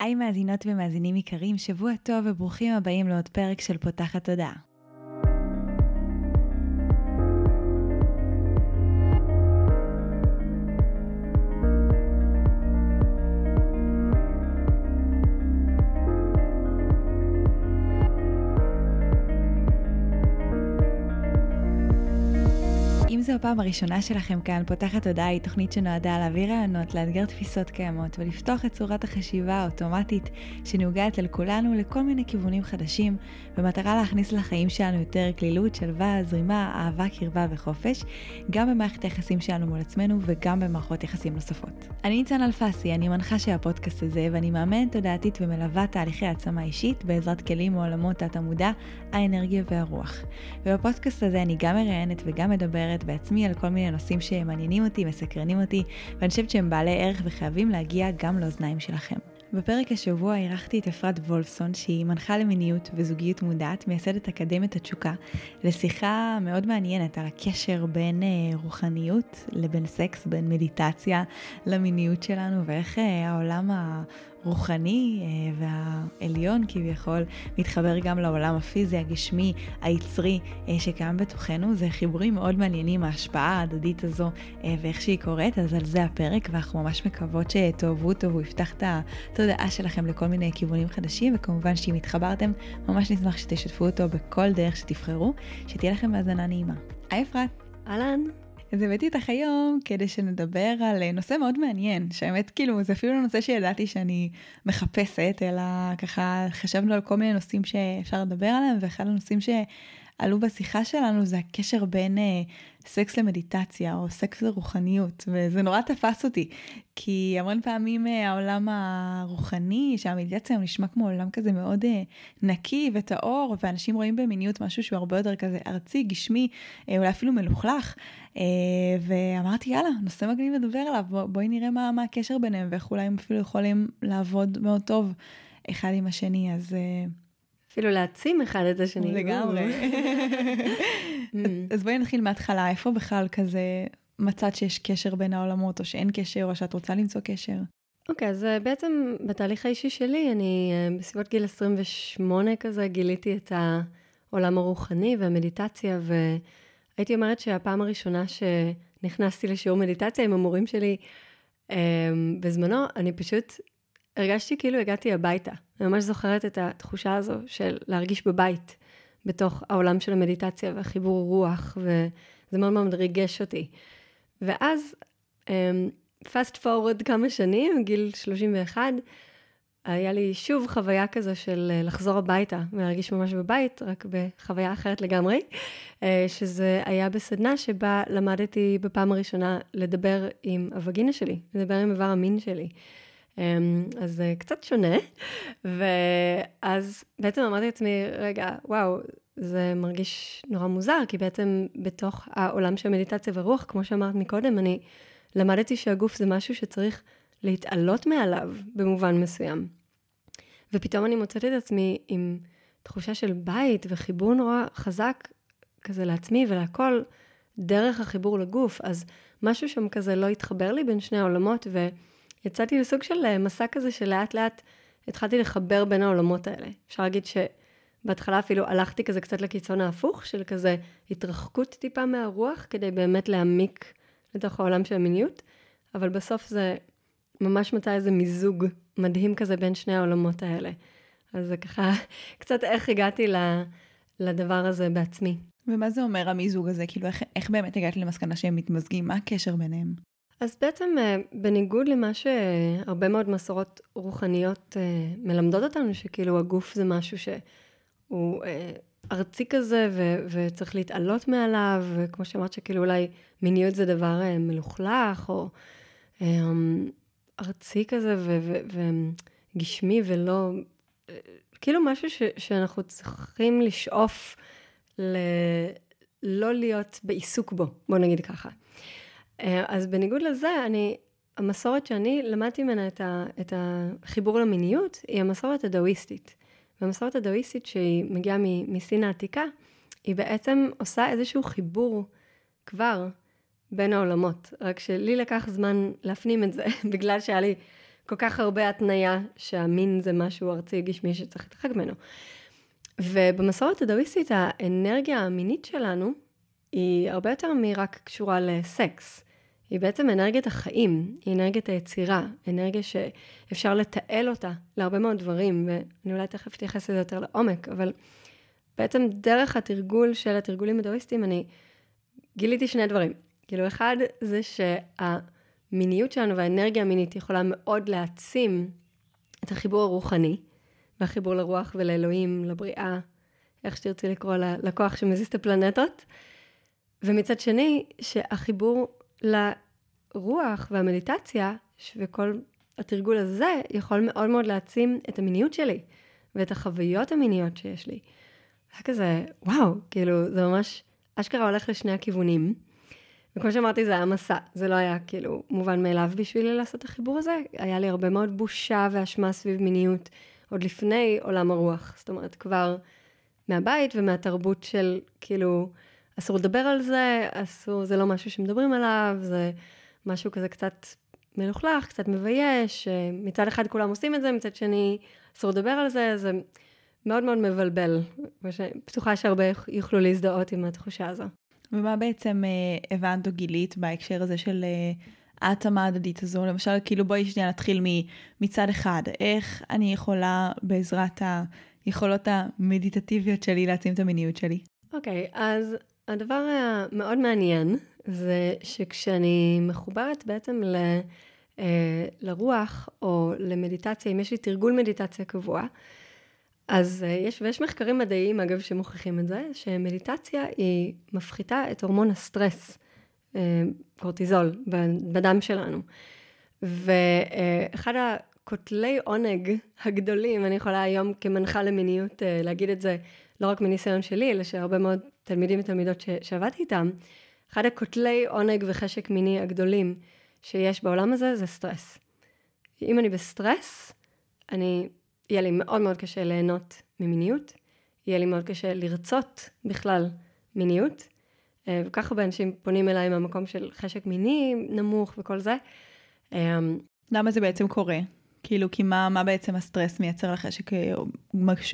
היי מאזינות ומאזינים יקרים, שבוע טוב וברוכים הבאים לעוד פרק של פותחת תודעה. הפעם הראשונה שלכם כאן, פותחת הודעה היא תוכנית שנועדה להעביר רעיונות, לאתגר תפיסות קיימות ולפתוח את צורת החשיבה האוטומטית שנהוגה אצל כולנו לכל מיני כיוונים חדשים, במטרה להכניס לחיים שלנו יותר כלילות, שלווה, זרימה, אהבה, קרבה וחופש, גם במערכת היחסים שלנו מול עצמנו וגם במערכות יחסים נוספות. אני ניצן אלפסי, אני מנחה של הפודקאסט הזה ואני מאמנת תודעתית ומלווה תהליכי העצמה אישית בעזרת כלים מעולמות התת-המודע, האנרגיה והרוח. ובפודקאסט הזה אני גם מראיינת וגם מדברת בעצמי על כל מיני נושאים שמעניינים אותי, מסקרנים אותי, ואני חושבת שהם בעלי ערך וחייבים להגיע גם לאוזניים שלכם. בפרק השבוע אירחתי את אפרת וולפסון, שהיא מנחה למיניות וזוגיות מודעת, מייסדת אקדמיית התשוקה, לשיחה מאוד מעניינת על הקשר בין אה, רוחניות לבין סקס, בין מדיטציה למיניות שלנו, ואיך אה, העולם הרוחני אה, והעליון כביכול מתחבר גם לעולם הפיזי, הגשמי, היצרי שקיים בתוכנו. זה חיבורים מאוד מעניינים, ההשפעה ההדדית הזו ואיך שהיא קורית, אז על זה הפרק, ואנחנו ממש מקוות שתאהבו אותו והוא יפתח את התודעה שלכם לכל מיני כיוונים חדשים, וכמובן שאם התחברתם, ממש נשמח שתשתפו אותו בכל דרך שתבחרו, שתהיה לכם האזנה נעימה. היי אפרת. אהלן. אז הבאתי איתך היום כדי שנדבר על נושא מאוד מעניין, שהאמת כאילו זה אפילו לא נושא שידעתי שאני מחפשת, אלא ככה חשבנו על כל מיני נושאים שאפשר לדבר עליהם, ואחד הנושאים שעלו בשיחה שלנו זה הקשר בין אה, סקס למדיטציה או סקס לרוחניות, וזה נורא תפס אותי, כי המון פעמים אה, העולם הרוחני, שהמדיטציה נשמע כמו עולם כזה מאוד אה, נקי וטהור, ואנשים רואים במיניות משהו שהוא הרבה יותר כזה ארצי, גשמי, אה, אולי אפילו מלוכלך, ואמרתי יאללה, נושא מגניב לדבר עליו, בוא, בואי נראה מה, מה הקשר ביניהם, ואיך אולי הם אפילו יכולים לעבוד מאוד טוב אחד עם השני, אז... אפילו להעצים אחד את השני. לגמרי. אז בואי נתחיל מההתחלה, איפה בכלל כזה מצאת שיש קשר בין העולמות, או שאין קשר, או שאת רוצה למצוא קשר? אוקיי, okay, אז אה, בעצם בתהליך האישי שלי, אני אה, בסביבות גיל 28 כזה גיליתי את העולם הרוחני והמדיטציה, והייתי אומרת שהפעם הראשונה שנכנסתי לשיעור מדיטציה עם המורים שלי, אה, בזמנו, אני פשוט הרגשתי כאילו הגעתי הביתה. אני ממש זוכרת את התחושה הזו של להרגיש בבית בתוך העולם של המדיטציה והחיבור רוח, וזה מאוד מאוד ריגש אותי. ואז, פאסט um, פורוד כמה שנים, גיל 31, היה לי שוב חוויה כזו של אה, לחזור הביתה ולהרגיש ממש בבית, רק בחוויה אחרת לגמרי, אה, שזה היה בסדנה שבה למדתי בפעם הראשונה לדבר עם הווגינה שלי, לדבר עם איבר המין שלי. אמ, אז זה קצת שונה, ואז בעצם אמרתי לעצמי, רגע, וואו, זה מרגיש נורא מוזר, כי בעצם בתוך העולם של מדיטציה ורוח, כמו שאמרת מקודם, אני למדתי שהגוף זה משהו שצריך להתעלות מעליו במובן מסוים. ופתאום אני מוצאת את עצמי עם תחושה של בית וחיבור נורא חזק כזה לעצמי ולהכל דרך החיבור לגוף, אז משהו שם כזה לא התחבר לי בין שני העולמות, ו... יצאתי לסוג של אה, מסע כזה שלאט לאט התחלתי לחבר בין העולמות האלה. אפשר להגיד שבהתחלה אפילו הלכתי כזה קצת לקיצון ההפוך, של כזה התרחקות טיפה מהרוח, כדי באמת להעמיק לתוך העולם של המיניות, אבל בסוף זה ממש מצא איזה מיזוג מדהים כזה בין שני העולמות האלה. אז זה ככה קצת איך הגעתי לדבר הזה בעצמי. ומה זה אומר המיזוג הזה? כאילו איך, איך באמת הגעתי למסקנה שהם מתמזגים? מה הקשר ביניהם? אז בעצם אה, בניגוד למה שהרבה מאוד מסורות רוחניות אה, מלמדות אותנו, שכאילו הגוף זה משהו שהוא אה, ארצי כזה ו- וצריך להתעלות מעליו, וכמו שאמרת שכאילו אולי מיניות זה דבר מלוכלך, או ארצי כזה וגשמי ו- ולא, כאילו משהו ש- שאנחנו צריכים לשאוף ל... לא להיות בעיסוק בו, בוא נגיד ככה. אה, אז בניגוד לזה, אני, המסורת שאני למדתי ממנה את, ה, את החיבור למיניות, היא המסורת הדאוויסטית. והמסורת הדאוויסטית שהיא מגיעה מסין העתיקה, היא בעצם עושה איזשהו חיבור כבר בין העולמות. רק שלי לקח זמן להפנים את זה, בגלל שהיה לי כל כך הרבה התניה שהמין זה משהו ארצי גשמי שצריך להתרחק ממנו. ובמסורת הדאוויסטית האנרגיה המינית שלנו היא הרבה יותר מרק קשורה לסקס. היא בעצם אנרגיית החיים, היא אנרגיית היצירה, אנרגיה שאפשר לתעל אותה להרבה מאוד דברים, ואני אולי תכף אתייחס לזה יותר לעומק, אבל בעצם דרך התרגול של התרגולים הדאוויסטיים, אני גיליתי שני דברים. כאילו, אחד זה שהמיניות שלנו והאנרגיה המינית יכולה מאוד להעצים את החיבור הרוחני, והחיבור לרוח ולאלוהים, לבריאה, איך שתרצי לקרוא לכוח שמזיז את הפלנטות. ומצד שני, שהחיבור לרוח והמדיטציה, וכל התרגול הזה, יכול מאוד מאוד להעצים את המיניות שלי, ואת החוויות המיניות שיש לי. היה כזה, וואו, כאילו, זה ממש אשכרה הולך לשני הכיוונים. וכמו שאמרתי, זה היה מסע, זה לא היה כאילו מובן מאליו בשבילי לעשות את החיבור הזה. היה לי הרבה מאוד בושה ואשמה סביב מיניות, עוד לפני עולם הרוח. זאת אומרת, כבר מהבית ומהתרבות של כאילו, אסור לדבר על זה, אסור, זה לא משהו שמדברים עליו, זה משהו כזה קצת מלוכלך, קצת מבייש, מצד אחד כולם עושים את זה, מצד שני אסור לדבר על זה, זה מאוד מאוד מבלבל, בטוחה שהרבה יוכלו להזדהות עם התחושה הזו. ומה בעצם אה, הבנת או גילית בהקשר הזה של אה, ההתאמה ההדדית הזו? למשל, כאילו בואי שנייה נתחיל מצד אחד, איך אני יכולה בעזרת היכולות המדיטטיביות שלי להעצים את המיניות שלי? אוקיי, okay, אז הדבר המאוד מעניין זה שכשאני מחוברת בעצם ל, אה, לרוח או למדיטציה, אם יש לי תרגול מדיטציה קבוע, אז אה, יש, ויש מחקרים מדעיים אגב שמוכיחים את זה, שמדיטציה היא מפחיתה את הורמון הסטרס, אה, קורטיזול, בדם שלנו. ואחד הכותלי עונג הגדולים, אני יכולה היום כמנחה למיניות להגיד את זה לא רק מניסיון שלי, אלא שהרבה מאוד תלמידים ותלמידות שעבדתי איתם, אחד הקוטלי עונג וחשק מיני הגדולים שיש בעולם הזה זה סטרס. אם אני בסטרס, אני, יהיה לי מאוד מאוד קשה ליהנות ממיניות, יהיה לי מאוד קשה לרצות בכלל מיניות, אה, וככה הרבה אנשים פונים אליי מהמקום של חשק מיני נמוך וכל זה. אמ, למה זה בעצם קורה? כאילו, כי מה, מה בעצם הסטרס מייצר לחשק,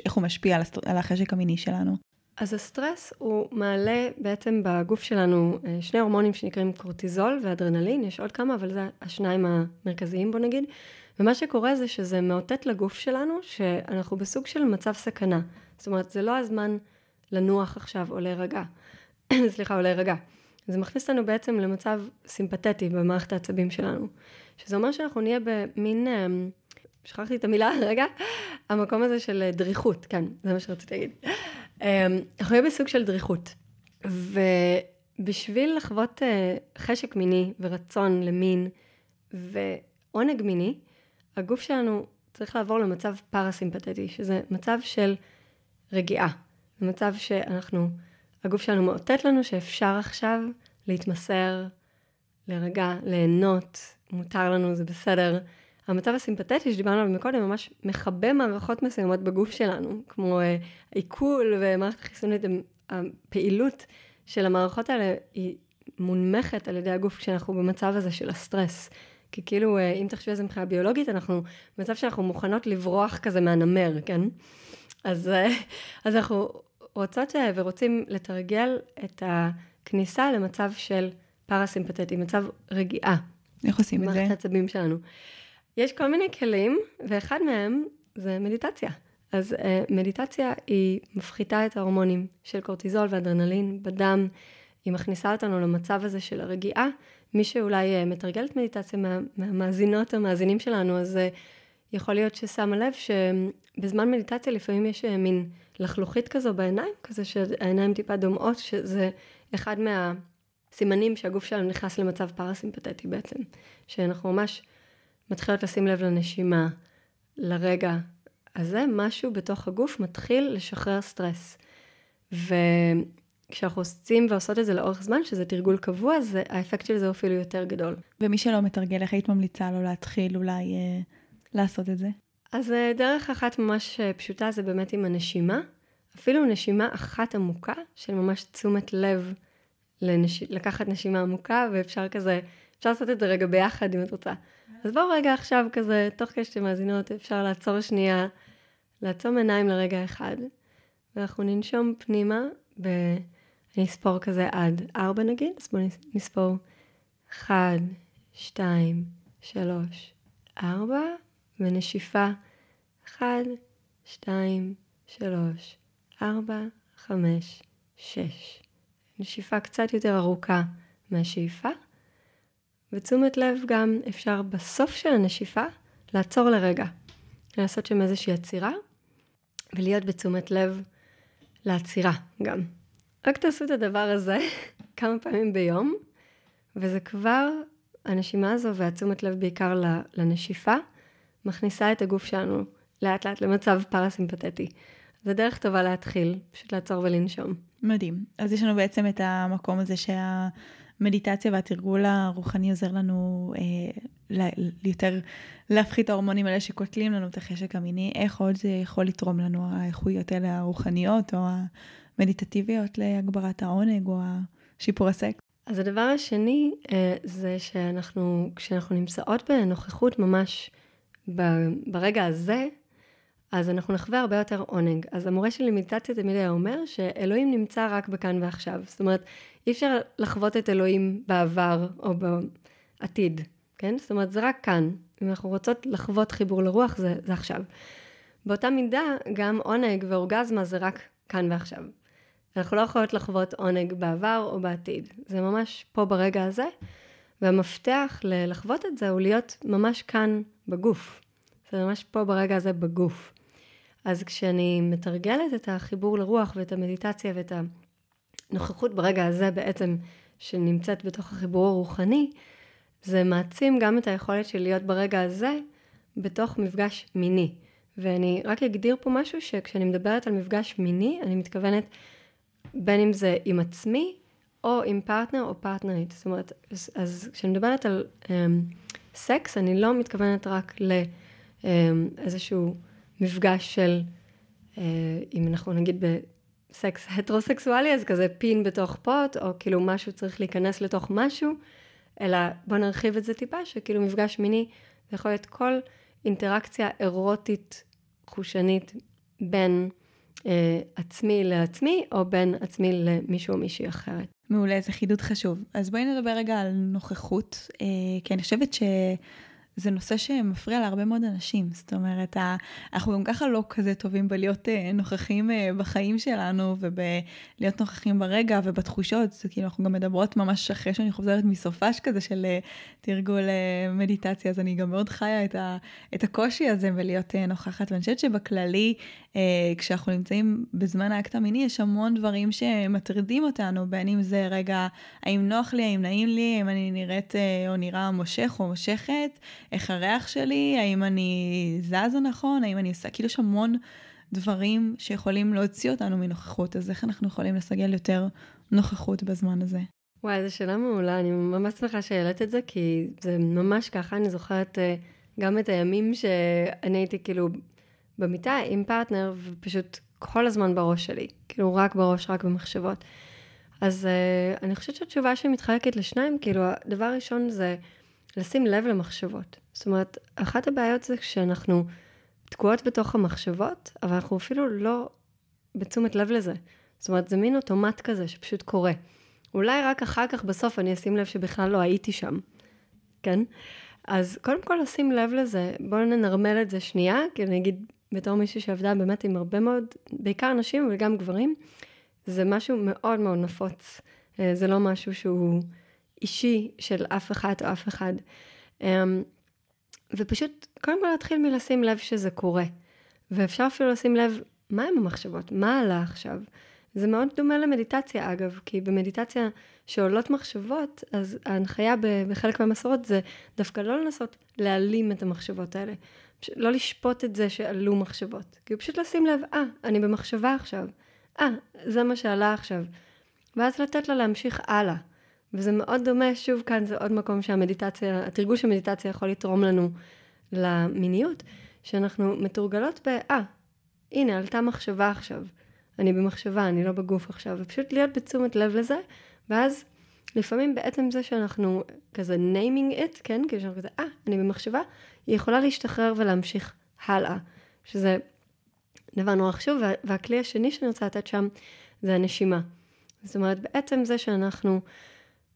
איך הוא משפיע על החשק המיני שלנו? אז הסטרס הוא מעלה בעצם בגוף שלנו אה, שני הורמונים שנקראים קורטיזול ואדרנלין, יש עוד כמה, אבל זה השניים המרכזיים בוא נגיד. ומה שקורה זה שזה מאותת לגוף שלנו שאנחנו בסוג של מצב סכנה. זאת אומרת, זה לא הזמן לנוח עכשיו או להירגע. סליחה, או להירגע. זה מכניס אותנו בעצם למצב סימפתטי במערכת העצבים שלנו. שזה אומר שאנחנו נהיה במין, אה, שכחתי את המילה רגע, המקום הזה של דריכות, כן, זה מה שרציתי להגיד. אמ, אנחנו נהיה בסוג של דריכות. ובשביל לחוות אה, חשק מיני ורצון למין ועונג מיני, הגוף שלנו צריך לעבור למצב פרסימפטטי, שזה מצב של רגיעה. זה מצב שאנחנו, הגוף שלנו מאותת לנו שאפשר עכשיו להתמסר, להירגע, ליהנות, מותר לנו, זה בסדר. המצב הסימפטטי שדיברנו עליו מקודם ממש מכבה מערכות מסוימות בגוף שלנו, כמו uh, עיכול ומערכת החיסונית, הפעילות של המערכות האלה היא מונמכת על ידי הגוף כשאנחנו במצב הזה של הסטרס. כי כאילו, uh, אם תחשבי על זה מבחינה ביולוגית, אנחנו במצב שאנחנו מוכנות לברוח כזה מהנמר, כן? אז, uh, אז אנחנו רוצות ורוצים לתרגל את הכניסה למצב של פרסימפטטי, מצב רגיעה. איך עושים את זה? מערכת העצבים שלנו. יש כל מיני כלים, ואחד מהם זה מדיטציה. אז uh, מדיטציה היא מפחיתה את ההורמונים של קורטיזול ואדרנלין בדם, היא מכניסה אותנו למצב הזה של הרגיעה. מי שאולי uh, מתרגל את מדיטציה מה, מהמאזינות או המאזינים שלנו, אז uh, יכול להיות ששמה לב שבזמן מדיטציה לפעמים יש uh, מין לחלוכית כזו בעיניים, כזה שהעיניים טיפה דומעות, שזה אחד מהסימנים שהגוף שלנו נכנס למצב פרסימפטטי בעצם, שאנחנו ממש... מתחילות לשים לב לנשימה, לרגע הזה, משהו בתוך הגוף מתחיל לשחרר סטרס. וכשאנחנו עושים ועושות את זה לאורך זמן, שזה תרגול קבוע, זה, האפקט של זה אפילו יותר גדול. ומי שלא מתרגל, איך היית ממליצה לו להתחיל אולי אה, לעשות את זה? אז אה, דרך אחת ממש אה, פשוטה זה באמת עם הנשימה. אפילו נשימה אחת עמוקה, של ממש תשומת לב לנש... לקחת נשימה עמוקה, ואפשר כזה אפשר לעשות את זה רגע ביחד אם את רוצה. אז בואו רגע עכשיו כזה, תוך כדי שאתם מאזינות, אפשר לעצור שנייה, לעצום עיניים לרגע אחד, ואנחנו ננשום פנימה, ואני אספור כזה עד ארבע נגיד, אז בואו נספור אחד, שתיים, שלוש, ארבע, ונשיפה אחד, שתיים, שלוש, ארבע, חמש, שש. נשיפה קצת יותר ארוכה מהשאיפה, ותשומת לב גם אפשר בסוף של הנשיפה לעצור לרגע, לעשות שם איזושהי עצירה, ולהיות בתשומת לב לעצירה גם. רק תעשו את הדבר הזה כמה פעמים ביום, וזה כבר, הנשימה הזו והתשומת לב בעיקר לנשיפה, מכניסה את הגוף שלנו לאט לאט למצב פרסימפטי. זה דרך טובה להתחיל, פשוט לעצור ולנשום. מדהים. אז יש לנו בעצם את המקום הזה שהמדיטציה והתרגול הרוחני עוזר לנו אה, יותר להפחית ההורמונים האלה שקוטלים לנו את החשק המיני. איך עוד זה יכול לתרום לנו האיכויות האלה הרוחניות או המדיטטיביות להגברת העונג או שיפור הסקס? אז הדבר השני אה, זה שאנחנו, כשאנחנו נמצאות בנוכחות ממש ברגע הזה, אז אנחנו נחווה הרבה יותר עונג. אז המורה של מדיטציה תמיד היה אומר שאלוהים נמצא רק בכאן ועכשיו. זאת אומרת, אי אפשר לחוות את אלוהים בעבר או בעתיד, כן? זאת אומרת, זה רק כאן. אם אנחנו רוצות לחוות חיבור לרוח, זה, זה עכשיו. באותה מידה, גם עונג ואורגזמה זה רק כאן ועכשיו. אנחנו לא יכולות לחוות עונג בעבר או בעתיד. זה ממש פה ברגע הזה, והמפתח לחוות את זה הוא להיות ממש כאן בגוף. זה ממש פה ברגע הזה בגוף. אז כשאני מתרגלת את החיבור לרוח ואת המדיטציה ואת הנוכחות ברגע הזה בעצם, שנמצאת בתוך החיבור הרוחני, זה מעצים גם את היכולת של להיות ברגע הזה בתוך מפגש מיני. ואני רק אגדיר פה משהו שכשאני מדברת על מפגש מיני, אני מתכוונת בין אם זה עם עצמי או עם פרטנר או פרטנרית. זאת אומרת, אז, אז כשאני מדברת על אמ, סקס, אני לא מתכוונת רק לאיזשהו אמ, מפגש של, אה, אם אנחנו נגיד בסקס הטרוסקסואלי, אז כזה פין בתוך פוט, או כאילו משהו צריך להיכנס לתוך משהו, אלא בוא נרחיב את זה טיפה, שכאילו מפגש מיני, זה יכול להיות כל אינטראקציה אירוטית חושנית בין uh, עצמי לעצמי, או בין עצמי למישהו או מישהי אחרת. מעולה, זה חידוד חשוב. אז בואי נדבר רגע על נוכחות, אה, כי אני חושבת ש... זה נושא שמפריע להרבה מאוד אנשים. זאת אומרת, אנחנו גם ככה לא כזה טובים בלהיות אה, נוכחים אה, בחיים שלנו ובלהיות נוכחים ברגע ובתחושות. זה כאילו, אנחנו גם מדברות ממש אחרי שאני חוזרת מסופש כזה של אה, תרגול מדיטציה, אז אני גם מאוד חיה את, ה, את הקושי הזה בלהיות נוכחת. ואני חושבת שבכללי, כשאנחנו נמצאים בזמן האקט המיני, יש המון דברים שמטרידים אותנו, בין אם זה רגע, האם נוח לי, האם נעים לי, האם אני נראית או נראה מושך או מושכת. איך הריח שלי, האם אני זזה נכון, האם אני עושה, כאילו יש המון דברים שיכולים להוציא אותנו מנוכחות, אז איך אנחנו יכולים לסגל יותר נוכחות בזמן הזה? וואי, זו שאלה מעולה, אני ממש שמחה שהעלית את זה, כי זה ממש ככה, אני זוכרת אה, גם את הימים שאני הייתי כאילו במיטה עם פרטנר, ופשוט כל הזמן בראש שלי, כאילו רק בראש, רק במחשבות. אז uh, אני חושבת שהתשובה שמתחלקת לשניים, כאילו, הדבר הראשון זה לשים לב למחשבות. זאת אומרת, אחת הבעיות זה כשאנחנו תקועות בתוך המחשבות, אבל אנחנו אפילו לא בתשומת לב לזה. זאת אומרת, זה מין אוטומט כזה שפשוט קורה. אולי רק אחר כך בסוף אני אשים לב שבכלל לא הייתי שם, כן? אז קודם כל לשים לב לזה, בואו ננרמל את זה שנייה, כי אני אגיד בתור מישהי שעבדה באמת עם הרבה מאוד, בעיקר נשים אבל גם גברים, זה משהו מאוד מאוד נפוץ. אה, זה לא משהו שהוא אישי של אף אחד או אף אחד. אמ, ופשוט, קודם כל להתחיל מלשים לב שזה קורה. ואפשר אפילו לשים לב מה הם המחשבות, מה עלה עכשיו. זה מאוד דומה למדיטציה אגב, כי במדיטציה שעולות מחשבות, אז ההנחיה בחלק מהמסורות זה דווקא לא לנסות להעלים את המחשבות האלה. לא לשפוט את זה שעלו מחשבות. כאילו פשוט לשים לב, אה, ah, אני במחשבה עכשיו. אה, ah, זה מה שעלה עכשיו. ואז לתת לה להמשיך הלאה. וזה מאוד דומה, שוב כאן זה עוד מקום שהמדיטציה, התרגול של מדיטציה יכול לתרום לנו למיניות, שאנחנו מתורגלות ב, אה, הנה, עלתה מחשבה עכשיו. אני במחשבה, אני לא בגוף עכשיו, ופשוט להיות בתשומת לב לזה, ואז לפעמים בעצם זה שאנחנו כזה naming it, כן? כאילו שאנחנו כזה, אה, אני במחשבה, היא יכולה להשתחרר ולהמשיך הלאה. שזה דבר נורא חשוב, וה, והכלי השני שאני רוצה לתת שם זה הנשימה. זאת אומרת, בעצם זה שאנחנו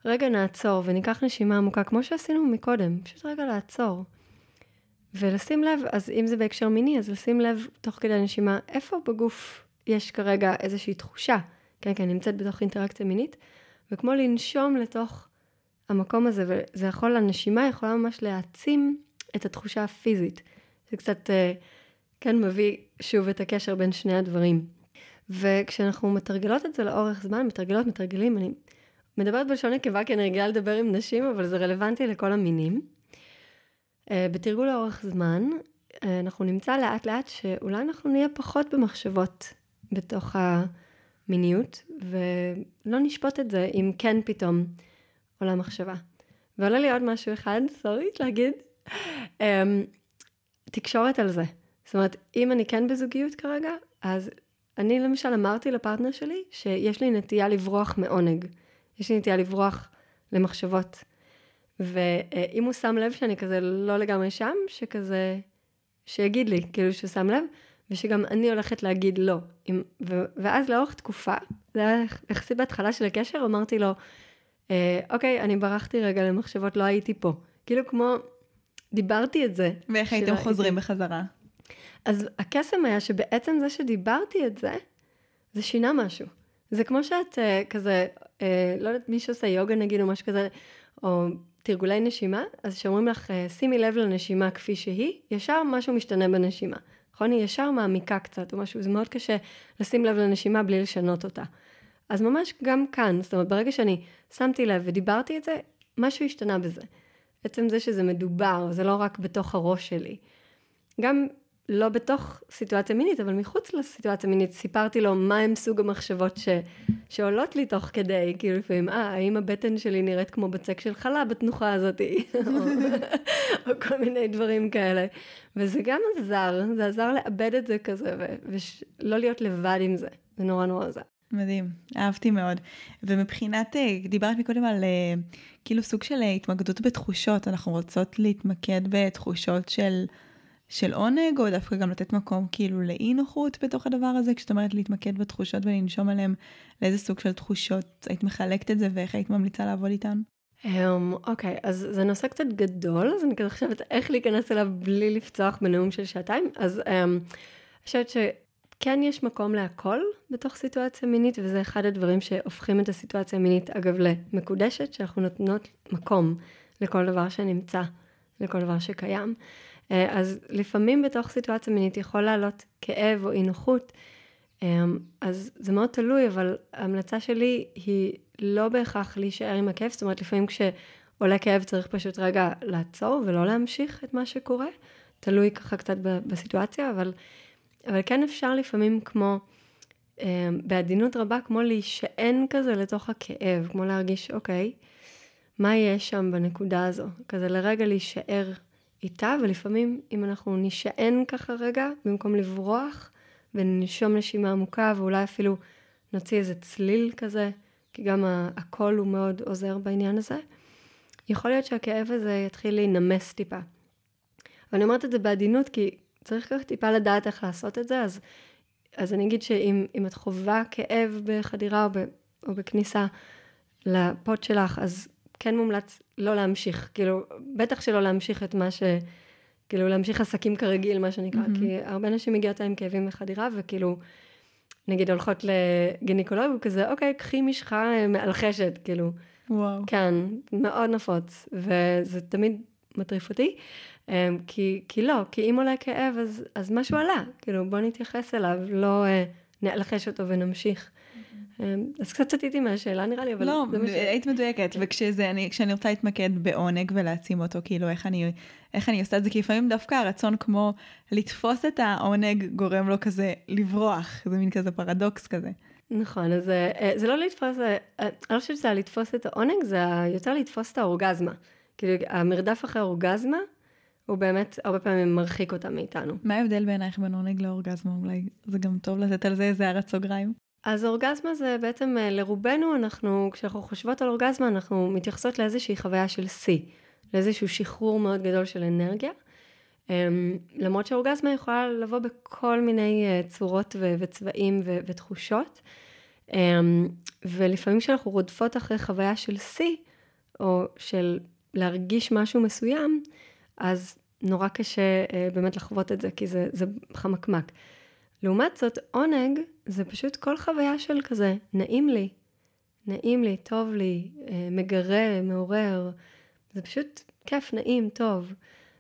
רגע נעצור וניקח נשימה עמוקה, כמו שעשינו מקודם, פשוט רגע לעצור. ולשים לב, אז אם זה בהקשר מיני, אז לשים לב תוך כדי הנשימה, איפה בגוף יש כרגע איזושהי תחושה, כן, כן, נמצאת בתוך אינטראקציה מינית, וכמו לנשום לתוך המקום הזה, וזה יכול, הנשימה יכולה ממש להעצים את התחושה הפיזית. זה קצת, אה, כן, מביא שוב את הקשר בין שני הדברים. וכשאנחנו מתרגלות את זה לאורך זמן, מתרגלות, מתרגלים, אני מדברת בלשון נקבה כי אני רגילה לדבר עם נשים, אבל זה רלוונטי לכל המינים. אה, בתרגול לאורך זמן, אה, אנחנו נמצא לאט לאט שאולי אנחנו נהיה פחות במחשבות בתוך המיניות, ולא נשפוט את זה אם כן פתאום עולה מחשבה. ועולה לי עוד משהו אחד, סורית להגיד, אמ, תקשורת על זה. זאת אומרת, אם אני כן בזוגיות כרגע, אז אני למשל אמרתי לפרטנר שלי שיש לי נטייה לברוח מעונג. יש לי נטייה לברוח למחשבות. ואם הוא שם לב שאני כזה לא לגמרי שם, שכזה, שיגיד לי, כאילו שהוא שם לב, ושגם אני הולכת להגיד לא. עם, ו, ואז לאורך תקופה, זה היה יחסית בהתחלה של הקשר, אמרתי לו, אה, אוקיי, אני ברחתי רגע למחשבות, לא הייתי פה. כאילו כמו, דיברתי את זה. ואיך הייתם חוזרים בחזרה? אז הקסם היה שבעצם זה שדיברתי את זה, זה שינה משהו. זה כמו שאת uh, כזה, לא יודעת, מי שעושה יוגה נגיד, או משהו כזה, או תרגולי נשימה, אז שאומרים לך, uh, שימי לב לנשימה כפי שהיא, ישר משהו משתנה בנשימה. נכון? היא ישר מעמיקה קצת או משהו, זה מאוד קשה לשים לב לנשימה בלי לשנות אותה. אז ממש גם כאן, זאת אומרת, ברגע שאני שמתי לב ודיברתי את זה, משהו השתנה בזה. עצם זה שזה מדובר, זה לא רק בתוך הראש שלי. גם לא בתוך סיטואציה מינית, אבל מחוץ לסיטואציה מינית, סיפרתי לו מה הם סוג המחשבות ש, שעולות לי תוך כדי, כאילו לפעמים, אה, האם הבטן שלי נראית כמו בצק של חלה בתנוחה הזאתי, או, או כל מיני דברים כאלה. וזה גם עזר, זה עזר לאבד את זה כזה, ולא להיות לבד עם זה, זה נורא נורא עזר. מדהים, אהבתי מאוד. ומבחינת, אה, דיברת מקודם על אה, כאילו סוג של אה, התמקדות בתחושות, אנחנו רוצות להתמקד בתחושות של... של עונג, או דווקא גם לתת מקום כאילו לאי נוחות בתוך הדבר הזה, כשאת אומרת להתמקד בתחושות ולנשום עליהן, לאיזה סוג של תחושות היית מחלקת את זה ואיך היית ממליצה לעבוד איתן? Um, אוקיי, okay, אז זה נושא קצת גדול, אז אני כזה חושבת איך להיכנס אליו בלי לפצוח בנאום של שעתיים. אז um, אני חושבת שכן יש מקום להכל בתוך סיטואציה מינית, וזה אחד הדברים שהופכים את הסיטואציה המינית, אגב, למקודשת, שאנחנו נותנות מקום לכל דבר שנמצא, לכל דבר שקיים. אה, אז לפעמים בתוך סיטואציה מינית יכול לעלות כאב או אי נוחות, אה, אז זה מאוד תלוי, אבל ההמלצה שלי היא לא בהכרח להישאר עם הכאב, זאת אומרת לפעמים כשעולה כאב צריך פשוט רגע לעצור ולא להמשיך את מה שקורה, תלוי ככה קצת בסיטואציה, אבל, אבל כן אפשר לפעמים כמו, אה, בעדינות רבה, כמו להישען כזה לתוך הכאב, כמו להרגיש, אוקיי, מה יש שם בנקודה הזו? כזה לרגע להישאר איתה, ולפעמים אם אנחנו נשען ככה רגע, במקום לברוח, וננשום נשימה עמוקה, ואולי אפילו נוציא איזה צליל כזה, כי גם הקול הוא מאוד עוזר בעניין הזה, יכול להיות שהכאב הזה יתחיל להינמס טיפה. ואני אומרת את זה בעדינות, כי צריך ככה טיפה לדעת איך לעשות את זה, אז, אז אני אגיד שאם את חווה כאב בחדירה או, ב, או בכניסה לפוט שלך, אז כן מומלץ לא להמשיך, כאילו, בטח שלא להמשיך את מה ש... כאילו, להמשיך עסקים כרגיל, מה שנקרא, mm-hmm. כי הרבה נשים מגיעות עם כאבים בחדירה, וכאילו, נגיד הולכות לגינקולוג, וכזה, אוקיי, קחי משחה אה, מאלחשת, כאילו. וואו. כן, מאוד נפוץ, וזה תמיד מטריף אותי, אה, כי, כי לא, כי אם עולה כאב, אז, אז משהו עלה, כאילו, בוא נתייחס אליו, לא אה, נאלחש אותו ונמשיך. אמ, אז קצת סטיתי מהשאלה נראה לי, אבל לא, זה מה ש... היית מדויקת, כן. וכשאני רוצה להתמקד בעונג ולהעצים אותו, כאילו איך אני, איך אני עושה את זה, כי לפעמים דווקא הרצון כמו לתפוס את העונג גורם לו כזה לברוח, זה מין כזה פרדוקס כזה. נכון, אז אה, זה לא לתפוס, אה, אני לא חושבת שזה לתפוס את העונג, זה יותר לתפוס את האורגזמה. כאילו, המרדף אחרי אורגזמה, הוא באמת הרבה פעמים מרחיק אותה מאיתנו. מה ההבדל בעינייך בין עונג לאורגזמה? אולי זה גם טוב לתת על זה איזה הערת סוגריים. אז אורגזמה זה בעצם, אה, לרובנו, אנחנו, כשאנחנו חושבות על אורגזמה, אנחנו מתייחסות לאיזושהי חוויה של שיא, לאיזשהו שחרור מאוד גדול של אנרגיה. אמ, למרות שאורגזמה יכולה לבוא בכל מיני אה, צורות ו- וצבעים ו- ותחושות. אמ, ולפעמים כשאנחנו רודפות אחרי חוויה של שיא, או של להרגיש משהו מסוים, אז נורא קשה אה, באמת לחוות את זה, כי זה, זה חמקמק. לעומת זאת, עונג זה פשוט כל חוויה של כזה, נעים לי, נעים לי, טוב לי, אה, מגרה, מעורר. זה פשוט כיף, נעים, טוב.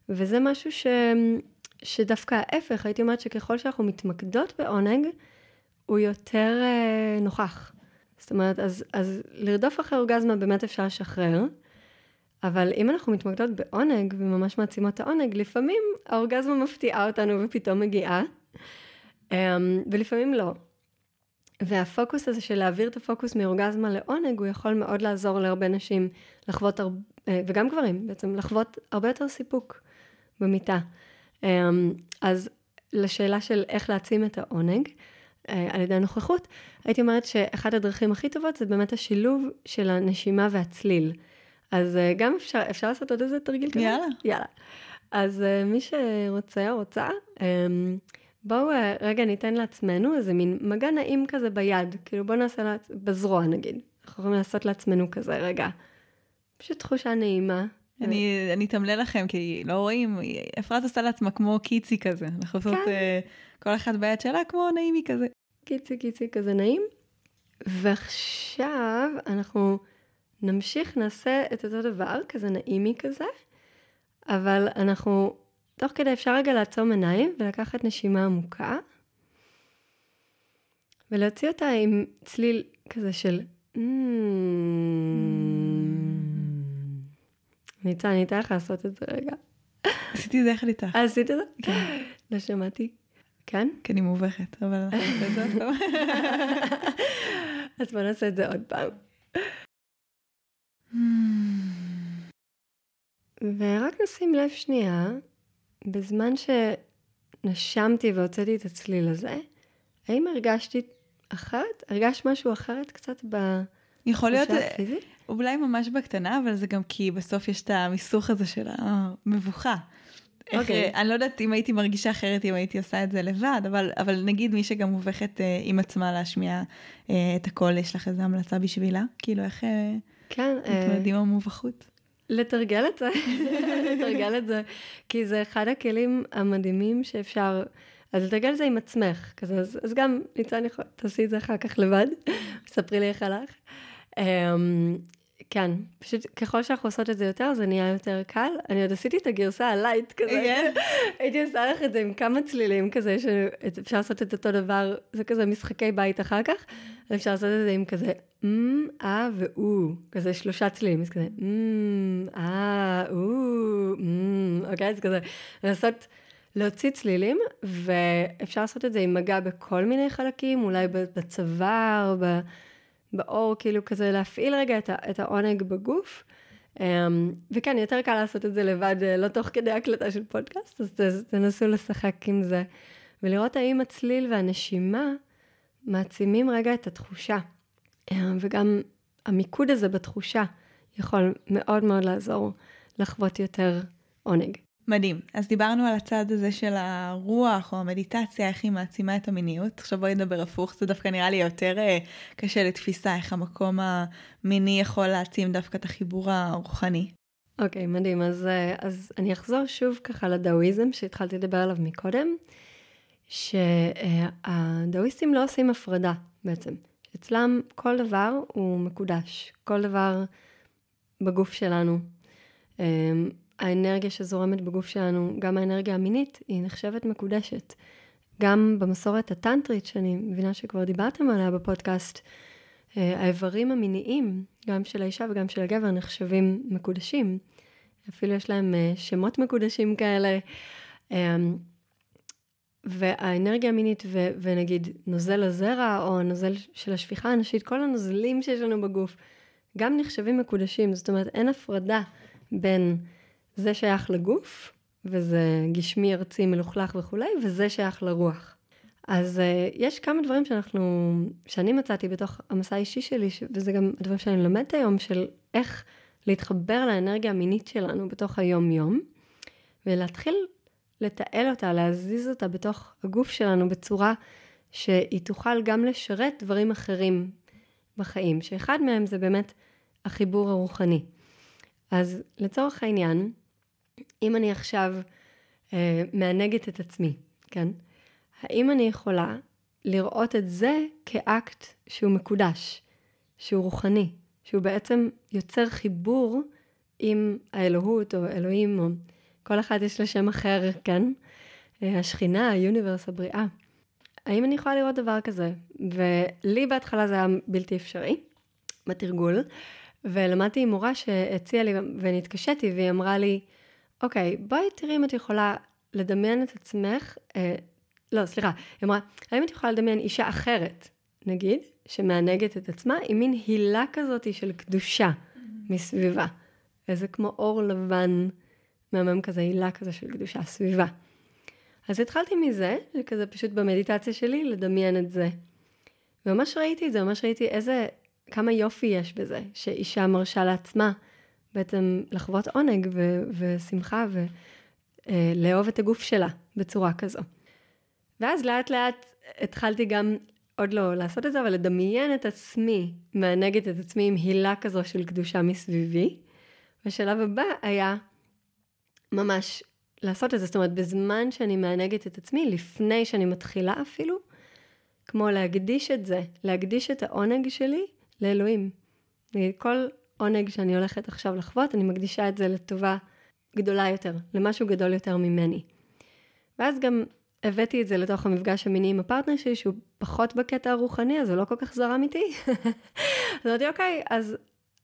וזה משהו ש... שדווקא ההפך, הייתי אומרת שככל שאנחנו מתמקדות בעונג, הוא יותר אה, נוכח. זאת אומרת, אז, אז לרדוף אחרי אורגזמה באמת אפשר לשחרר, אבל אם אנחנו מתמקדות בעונג וממש מעצימות את העונג, לפעמים האורגזמה מפתיעה אותנו ופתאום מגיעה, אמ, ולפעמים לא. והפוקוס הזה של להעביר את הפוקוס מאורגזמה לעונג, הוא יכול מאוד לעזור להרבה נשים לחוות, הרבה, אה, וגם גברים בעצם, לחוות הרבה יותר סיפוק במיטה. אמ, אז לשאלה של איך להעצים את העונג, אה, על ידי הנוכחות, הייתי אומרת שאחת הדרכים הכי טובות זה באמת השילוב של הנשימה והצליל. אז אה, גם אפשר, אפשר לעשות עוד איזה תרגיל כזה? יאללה. יאללה. אז מי שרוצה רוצה, אמ, בואו רגע ניתן לעצמנו איזה מין מגע נעים כזה ביד, כאילו בואו נעשה לעצ... בזרוע נגיד. אנחנו יכולים לעשות לעצמנו כזה רגע. פשוט תחושה נעימה. אני, אני אתמלל לכם, כי לא רואים, אפרת עושה לעצמה כמו קיצי כזה. אנחנו עושות כן. uh, כל אחת ביד שלה כמו נעימי כזה. קיצי קיצי כזה נעים. ועכשיו אנחנו נמשיך, נעשה את אותו דבר, כזה נעימי כזה, אבל אנחנו, תוך כדי אפשר רגע לעצום עיניים ולקחת נשימה עמוקה, ולהוציא אותה עם צליל כזה של... ניצן, אני אתן לך לעשות את זה רגע. עשיתי את זה יחד איתך. אה, עשית את זה? כן. לא שמעתי. כן? כי אני מובכת, אבל אנחנו נעשה את זה עוד פעם. אז בוא נעשה את זה עוד פעם. ורק נשים לב שנייה, בזמן שנשמתי והוצאתי את הצליל הזה, האם הרגשתי אחרת? הרגשת משהו אחרת קצת יכול להיות, הפיזית? אולי ממש בקטנה, אבל זה גם כי בסוף יש את המיסוך הזה של המבוכה. איך, אוקיי. אה, אני לא יודעת אם הייתי מרגישה אחרת אם הייתי עושה את זה לבד, אבל, אבל נגיד מי שגם מובכת אה, עם עצמה להשמיע אה, את הקול, יש לך איזו המלצה בשבילה? כאילו איך אה, כן, אה, מתמודדים עם המובכות? לתרגל את זה, לתרגל את זה, כי זה אחד הכלים המדהימים שאפשר, אז לתרגל את זה עם עצמך, כזה, אז, אז גם ניצן יכול, תעשי את זה אחר כך לבד, ספרי לי איך הלך. כן, פשוט ככל שאנחנו עושות את זה יותר, זה נהיה יותר קל. אני עוד עשיתי את הגרסה הלייט כזה, כן? הייתי עושה לך את זה עם כמה צלילים כזה, שאפשר לעשות את אותו דבר, זה כזה משחקי בית אחר כך, אפשר לעשות את זה עם כזה, אמ, אה ואו, כזה שלושה צלילים, אז כזה, אמ, אה, או, אמ, אוקיי, אז כזה, לעשות, להוציא צלילים, ואפשר לעשות את זה עם מגע בכל מיני חלקים, אולי בצוואר, ב... באור, כאילו כזה להפעיל רגע את, את העונג בגוף. Um, וכן, יותר קל לעשות את זה לבד, אה, לא תוך כדי הקלטה של פודקאסט, אז תנסו לשחק עם זה. ולראות האם הצליל והנשימה מעצימים רגע את התחושה. Um, וגם המיקוד הזה בתחושה יכול מאוד מאוד לעזור לחוות יותר עונג. מדהים. אז דיברנו על הצד הזה של הרוח או המדיטציה, איך היא מעצימה את המיניות. עכשיו בואי נדבר הפוך, זה דווקא נראה לי יותר אה, קשה לתפיסה, איך המקום המיני יכול להעצים דווקא את החיבור הרוחני. אוקיי, okay, מדהים. אז, אה, אז אני אחזור שוב ככה לדאואיזם שהתחלתי לדבר עליו מקודם, שהדאואיסטים לא עושים הפרדה בעצם. אצלם כל דבר הוא מקודש, כל דבר בגוף שלנו. האנרגיה שזורמת בגוף שלנו, גם האנרגיה המינית, היא נחשבת מקודשת. גם במסורת הטנטרית, שאני מבינה שכבר דיברתם עליה בפודקאסט, אה, האיברים המיניים, גם של האישה וגם של הגבר, נחשבים מקודשים. אפילו יש להם אה, שמות מקודשים כאלה. אמ, והאנרגיה המינית, ו- ונגיד נוזל הזרע, או הנוזל של השפיכה הנשית, כל הנוזלים שיש לנו בגוף, גם נחשבים מקודשים. זאת אומרת, אין הפרדה בין זה שייך לגוף, וזה גשמי, ארצי, מלוכלך וכולי, וזה שייך לרוח. אז uh, יש כמה דברים שאנחנו, שאני מצאתי בתוך המסע האישי שלי, ש, וזה גם הדברים שאני לומדת היום, של איך להתחבר לאנרגיה המינית שלנו בתוך היום-יום, ולהתחיל לתעל אותה, להזיז אותה בתוך הגוף שלנו בצורה שהיא תוכל גם לשרת דברים אחרים בחיים, שאחד מהם זה באמת החיבור הרוחני. אז לצורך העניין, אם אני עכשיו אה, מענגת את עצמי, כן? האם אני יכולה לראות את זה כאקט שהוא מקודש, שהוא רוחני, שהוא בעצם יוצר חיבור עם האלוהות או אלוהים, או כל אחד יש לה שם אחר, כן? אה, השכינה, היוניברס, הבריאה. האם אני יכולה לראות דבר כזה? ולי בהתחלה זה היה בלתי אפשרי, בתרגול, ולמדתי עם מורה שהציעה לי ונתקשיתי, והיא אמרה לי, אוקיי, בואי תראי אם את יכולה לדמיין את עצמך, אה, לא, סליחה, היא אמרה, האם את יכולה לדמיין אישה אחרת, נגיד, שמענגת את עצמה, עם מין הילה כזאת של קדושה מסביבה. איזה כמו אור לבן, מהמם כזה, הילה כזה של קדושה סביבה. אז התחלתי מזה, כזה פשוט במדיטציה שלי, לדמיין את זה. וממש ראיתי את זה, ממש ראיתי איזה, כמה יופי יש בזה, שאישה מרשה לעצמה בעצם לחוות עונג ו- ושמחה ולאהוב אה, את הגוף שלה בצורה כזו. ואז לאט לאט התחלתי גם, עוד לא לעשות את זה, אבל לדמיין את עצמי, מענגת את עצמי עם הילה כזו של קדושה מסביבי. והשלב הבא היה ממש לעשות את זה, זאת אומרת, בזמן שאני מענגת את עצמי, לפני שאני מתחילה אפילו, כמו להקדיש את זה, להקדיש את העונג שלי לאלוהים. כל עונג שאני הולכת עכשיו לחוות, אני מקדישה את זה לטובה גדולה יותר, למשהו גדול יותר ממני. ואז גם הבאתי את זה לתוך המפגש המיני עם הפרטנר שלי, שהוא פחות בקטע הרוחני, אז הוא לא כל כך זרם איתי. אז אמרתי, אוקיי, אז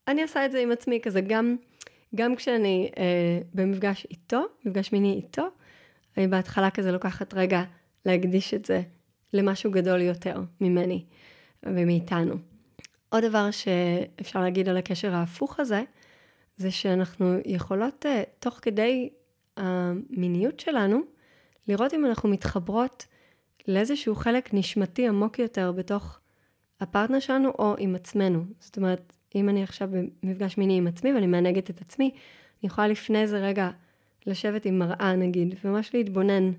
אני עושה את זה עם עצמי, כזה גם, גם כשאני אה, במפגש איתו, מפגש מיני איתו, אני בהתחלה כזה לוקחת רגע להקדיש את זה למשהו גדול יותר ממני ומאיתנו. עוד דבר שאפשר להגיד על הקשר ההפוך הזה, זה שאנחנו יכולות, אה, תוך כדי המיניות שלנו, לראות אם אנחנו מתחברות לאיזשהו חלק נשמתי עמוק יותר בתוך הפרטנר שלנו או עם עצמנו. זאת אומרת, אם אני עכשיו במפגש מיני עם עצמי ואני מענגת את עצמי, אני יכולה לפני זה רגע לשבת עם מראה נגיד, וממש להתבונן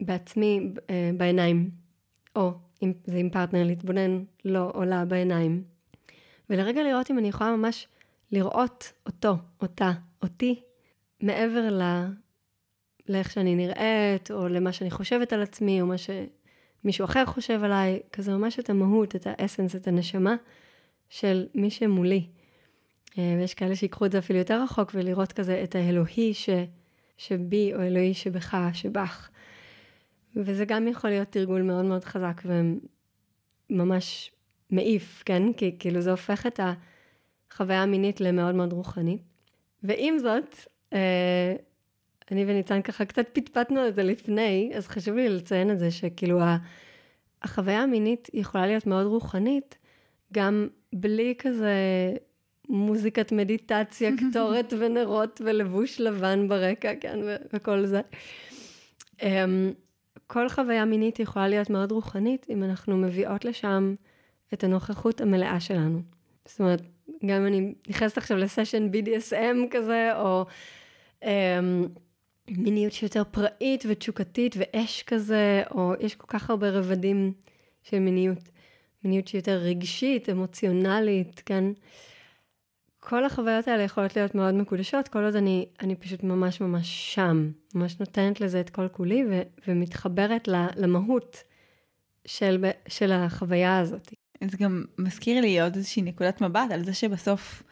בעצמי אה, בעיניים, או אם זה עם פרטנר, להתבונן לו או לה בעיניים, ולרגע לראות אם אני יכולה ממש לראות אותו, אותה, אותי, מעבר ל... לאיך שאני נראית, או למה שאני חושבת על עצמי, או מה שמישהו אחר חושב עליי, כזה ממש את המהות, את האסנס, את הנשמה של מי שמולי. אה, ויש כאלה שיקחו את זה אפילו יותר רחוק, ולראות כזה את האלוהי ש, שבי, או אלוהי שבך, שבך. וזה גם יכול להיות תרגול מאוד מאוד חזק וממש מעיף, כן? כי כאילו זה הופך את החוויה המינית למאוד מאוד רוחנית. ועם זאת, אה, אני וניצן ככה קצת פטפטנו על זה לפני, אז חשוב לי לציין את זה שכאילו החוויה המינית יכולה להיות מאוד רוחנית, גם בלי כזה מוזיקת מדיטציה, קטורת ונרות ולבוש לבן ברקע, כן, וכל זה. כל חוויה מינית יכולה להיות מאוד רוחנית, אם אנחנו מביאות לשם את הנוכחות המלאה שלנו. זאת אומרת, גם אם אני נכנסת עכשיו לסשן BDSM כזה, או אמ, מיניות שיותר פראית ותשוקתית ואש כזה, או יש כל כך הרבה רבדים של מיניות. מיניות שיותר רגשית, אמוציונלית, כן? כל החוויות האלה יכולות להיות מאוד מקודשות, כל עוד אני, אני פשוט ממש ממש שם, ממש נותנת לזה את כל כולי ו, ומתחברת למהות של, של החוויה הזאת. זה גם מזכיר לי עוד איזושהי נקודת מבט על זה שבסוף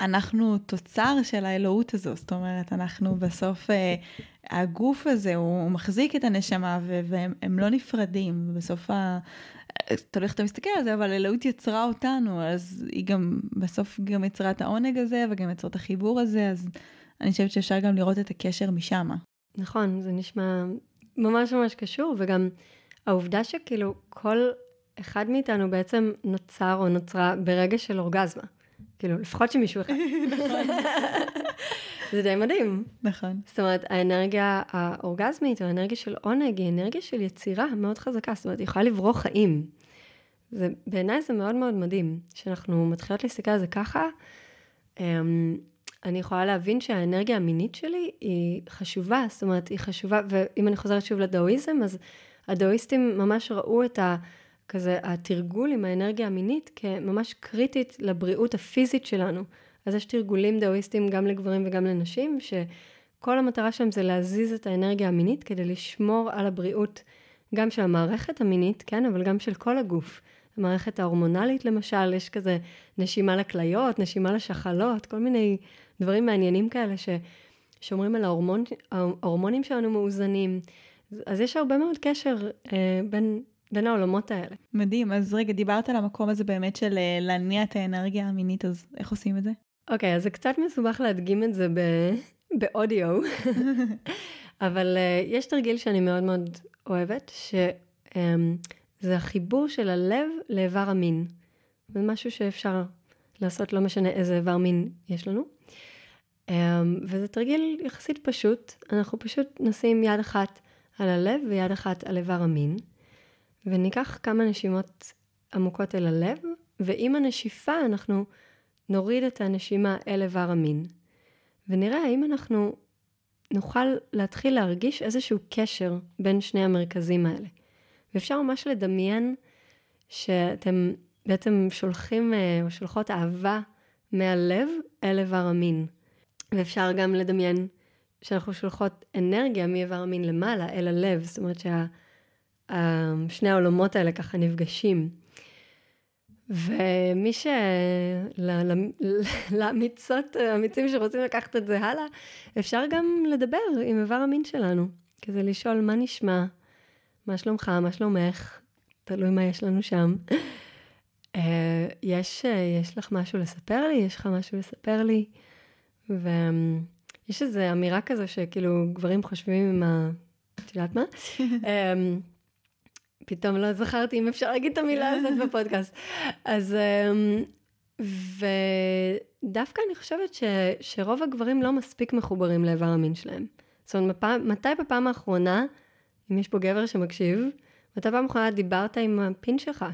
אנחנו תוצר של האלוהות הזו, זאת אומרת, אנחנו בסוף, אה, הגוף הזה, הוא מחזיק את הנשמה והם לא נפרדים, ובסוף ה... אתה הולך, אתה מסתכל על זה, אבל אלוהות יצרה אותנו, אז היא גם, בסוף גם יצרה את העונג הזה, וגם יצרה את החיבור הזה, אז אני חושבת שאפשר גם לראות את הקשר משם. נכון, זה נשמע ממש ממש קשור, וגם העובדה שכאילו כל אחד מאיתנו בעצם נוצר או נוצרה ברגע של אורגזמה. כאילו, לפחות שמישהו אחד. זה די מדהים. נכון. זאת אומרת, האנרגיה האורגזמית, או האנרגיה של עונג, היא אנרגיה של יצירה מאוד חזקה. זאת אומרת, היא יכולה לברוא חיים. זה, בעיניי זה מאוד מאוד מדהים, שאנחנו מתחילות להסתכל על זה ככה. אמ, אני יכולה להבין שהאנרגיה המינית שלי היא חשובה, זאת אומרת, היא חשובה, ואם אני חוזרת שוב לדאואיזם, אז הדאואיסטים ממש ראו את ה... כזה, התרגול עם האנרגיה המינית כממש קריטית לבריאות הפיזית שלנו. אז יש תרגולים דאואיסטיים גם לגברים וגם לנשים, שכל המטרה שלהם זה להזיז את האנרגיה המינית כדי לשמור על הבריאות גם של המערכת המינית, כן, אבל גם של כל הגוף. המערכת ההורמונלית למשל, יש כזה נשימה לכליות, נשימה לשחלות, כל מיני דברים מעניינים כאלה ששומרים על ההורמון, ההורמונים שלנו מאוזנים. אז יש הרבה מאוד קשר אה, בין, בין העולמות האלה. מדהים, אז רגע, דיברת על המקום הזה באמת של אה, להניע את האנרגיה המינית, אז איך עושים את זה? אוקיי, okay, אז זה קצת מסובך להדגים את זה ב... באודיו, אבל uh, יש תרגיל שאני מאוד מאוד אוהבת, שזה um, החיבור של הלב לאיבר המין. זה משהו שאפשר לעשות, לא משנה איזה איבר מין יש לנו. Um, וזה תרגיל יחסית פשוט, אנחנו פשוט נשים יד אחת על הלב ויד אחת על איבר המין, וניקח כמה נשימות עמוקות אל הלב, ועם הנשיפה אנחנו נוריד את הנשימה אל איבר המין, ונראה האם אנחנו נוכל להתחיל להרגיש איזשהו קשר בין שני המרכזים האלה. ואפשר ממש לדמיין שאתם בעצם שולחים אה, או שולחות אהבה מהלב אל איבר המין. ואפשר גם לדמיין שאנחנו שולחות אנרגיה מאיבר המין למעלה אל הלב, זאת אומרת ששני העולמות האלה ככה נפגשים. ומי ש... לאמיצות, אמיצים שרוצים לקחת את זה הלאה, אפשר גם לדבר עם איבר המין שלנו, כזה לשאול מה נשמע, מה שלומך, מה שלומך, תלוי מה יש לנו שם. אה, יש, יש לך משהו לספר לי? יש לך משהו לספר לי? ויש איזו אמירה כזו שכאילו גברים חושבים עם ה... את יודעת מה? פתאום לא זכרתי אם אפשר להגיד את המילה הזאת בפודקאסט. אז, אמ, ודווקא אני חושבת ש, שרוב הגברים לא מספיק מחוברים לאיבר המין שלהם. זאת אומרת, מפעם, מתי בפעם האחרונה, אם יש פה גבר שמקשיב, מתי פעם האחרונה דיברת עם הפין שלך?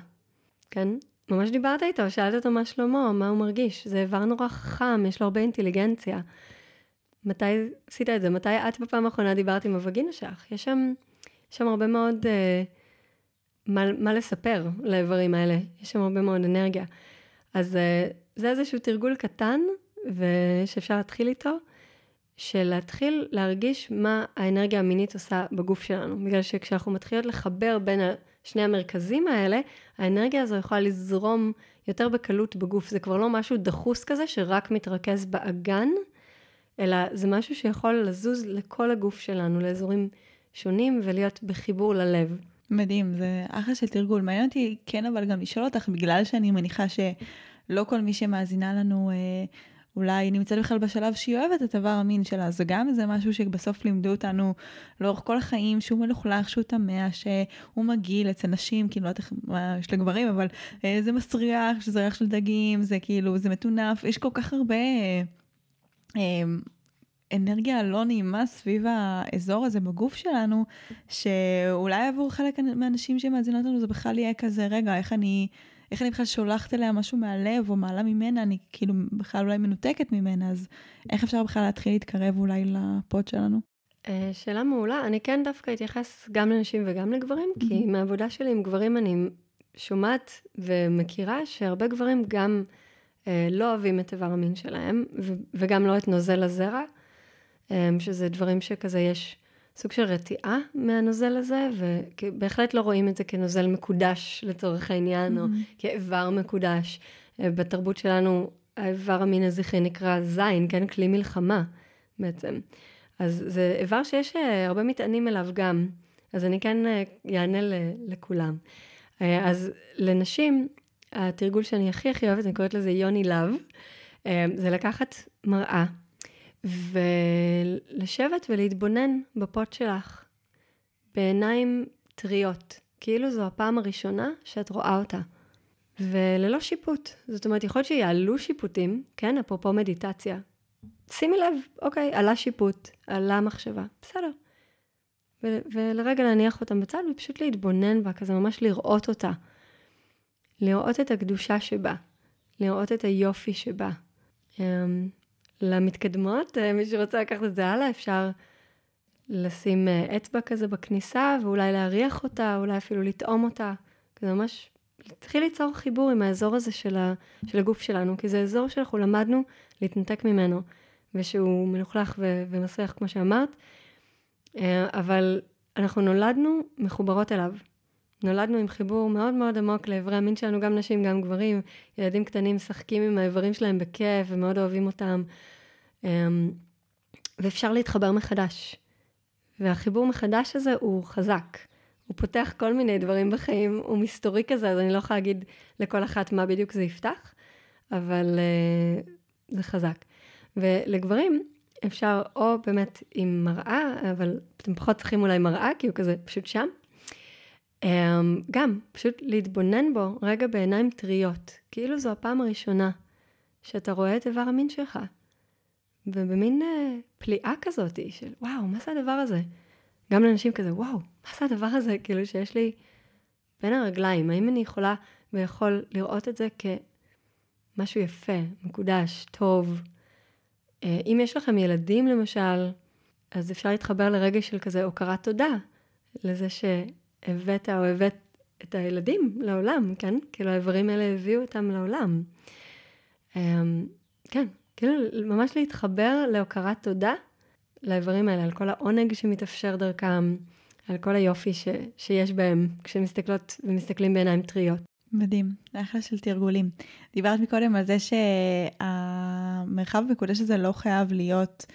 כן? ממש דיברת איתו, שאלת אותו מה שלמה, מה הוא מרגיש. זה איבר נורא חכם, יש לו הרבה אינטליגנציה. מתי עשית את זה? מתי את בפעם האחרונה דיברת עם הווגינה שלך? יש שם, שם הרבה מאוד... Uh, מה, מה לספר לאיברים האלה, יש שם הרבה מאוד אנרגיה. אז אה, זה איזשהו תרגול קטן, ושאפשר להתחיל איתו, של להתחיל להרגיש מה האנרגיה המינית עושה בגוף שלנו. בגלל שכשאנחנו מתחילות לחבר בין שני המרכזים האלה, האנרגיה הזו יכולה לזרום יותר בקלות בגוף. זה כבר לא משהו דחוס כזה שרק מתרכז באגן, אלא זה משהו שיכול לזוז לכל הגוף שלנו, לאזורים שונים, ולהיות בחיבור ללב. מדהים, זה אחלה של תרגול. מעניין אותי כן אבל גם לשאול אותך, בגלל שאני מניחה שלא כל מי שמאזינה לנו אה, אולי נמצאת בכלל בשלב שהיא אוהבת את איבר המין שלה, זה גם איזה משהו שבסוף לימדו אותנו לאורך כל החיים, שהוא מלוכלך, שהוא טמא, שהוא מגעיל אצל נשים, כאילו לא יודעת מה יש לגברים, אבל אה, זה מסריח, שזה ריח של דגים, זה כאילו, זה מטונף, יש כל כך הרבה... אה, אנרגיה לא נעימה סביב האזור הזה בגוף שלנו, שאולי עבור חלק מהאנשים שמאזינות לנו זה בכלל יהיה כזה, רגע, איך אני, איך אני בכלל שולחת אליה משהו מהלב או מעלה ממנה, אני כאילו בכלל אולי מנותקת ממנה, אז איך אפשר בכלל להתחיל להתקרב אולי לפוד שלנו? אה, שאלה מעולה, אני כן דווקא אתייחס גם לנשים וגם לגברים, mm-hmm. כי מהעבודה שלי עם גברים אני שומעת ומכירה שהרבה גברים גם אה, לא אוהבים את איבר המין שלהם, ו- וגם לא את נוזל הזרע. אמ, שזה דברים שכזה יש סוג של רתיעה מהנוזל הזה, ובהחלט לא רואים את זה כנוזל מקודש לצורך העניין, mm-hmm. או כאיבר מקודש. אה, בתרבות שלנו, האיבר המין הזכרי נקרא זין, כן? כלי מלחמה בעצם. אז זה איבר שיש אה, הרבה מטענים אליו גם, אז אני כן אענה אה, לכולם. אז לנשים, התרגול שאני הכי הכי אוהבת, אני קוראת לזה יוני לאב, זה לקחת מראה ולשבת ולהתבונן בפוט שלך בעיניים טריות, כאילו זו הפעם הראשונה שאת רואה אותה. וללא שיפוט. זאת אומרת, יכול להיות שיעלו שיפוטים, כן, אפרופו מדיטציה. שימי לב, אוקיי, עלה שיפוט, עלה מחשבה, בסדר. ולרגע להניח אותם בצד ופשוט להתבונן בה, כזה ממש לראות אותה. לראות את הקדושה שבה, לראות את היופי שבה. למתקדמות, אה, מי שרוצה לקחת את זה הלאה, אפשר לשים אה, אצבע כזה בכניסה, ואולי להריח אותה, אולי אפילו לטעום אותה. כזה ממש להתחיל ליצור חיבור עם האזור הזה של, ה, של הגוף שלנו, כי זה אזור שאנחנו למדנו להתנתק ממנו, ושהוא מלוכלך ו- ומסריח, כמו שאמרת, אה, אבל אנחנו נולדנו מחוברות אליו. נולדנו עם חיבור מאוד מאוד עמוק לאיברי המין שלנו, גם נשים, גם גברים. ילדים קטנים משחקים עם האיברים שלהם בכיף ומאוד אוהבים אותם. אמ, ואפשר להתחבר מחדש. והחיבור מחדש הזה הוא חזק. הוא פותח כל מיני דברים בחיים, הוא מסתורי כזה, אז אני לא יכולה להגיד לכל אחת מה בדיוק זה יפתח, אבל uh, זה חזק. ולגברים אפשר או באמת עם מראה, אבל אתם פחות צריכים אולי מראה, כי הוא כזה פשוט שם. Um, גם, פשוט להתבונן בו רגע בעיניים טריות, כאילו זו הפעם הראשונה שאתה רואה את איבר המין שלך. ובמין uh, פליאה כזאת של וואו, מה זה הדבר הזה? גם לאנשים כזה, וואו, מה זה הדבר הזה? כאילו שיש לי בין הרגליים, האם אני יכולה ויכול לראות את זה כמשהו יפה, מקודש, טוב? Uh, אם יש לכם ילדים למשל, אז אפשר להתחבר לרגע של כזה הוקרת תודה, לזה שהבאת או הבאת את הילדים לעולם, כן? כאילו האיברים האלה הביאו אותם לעולם. Um, כן, כאילו, ממש להתחבר להוקרת תודה לאיברים האלה, על כל העונג שמתאפשר דרכם, על כל היופי ש, שיש בהם כשמסתכלות ומסתכלים בעיניים טריות. מדהים, אחלה של תרגולים. דיברת מקודם על זה שהמרחב המקודש הזה לא חייב להיות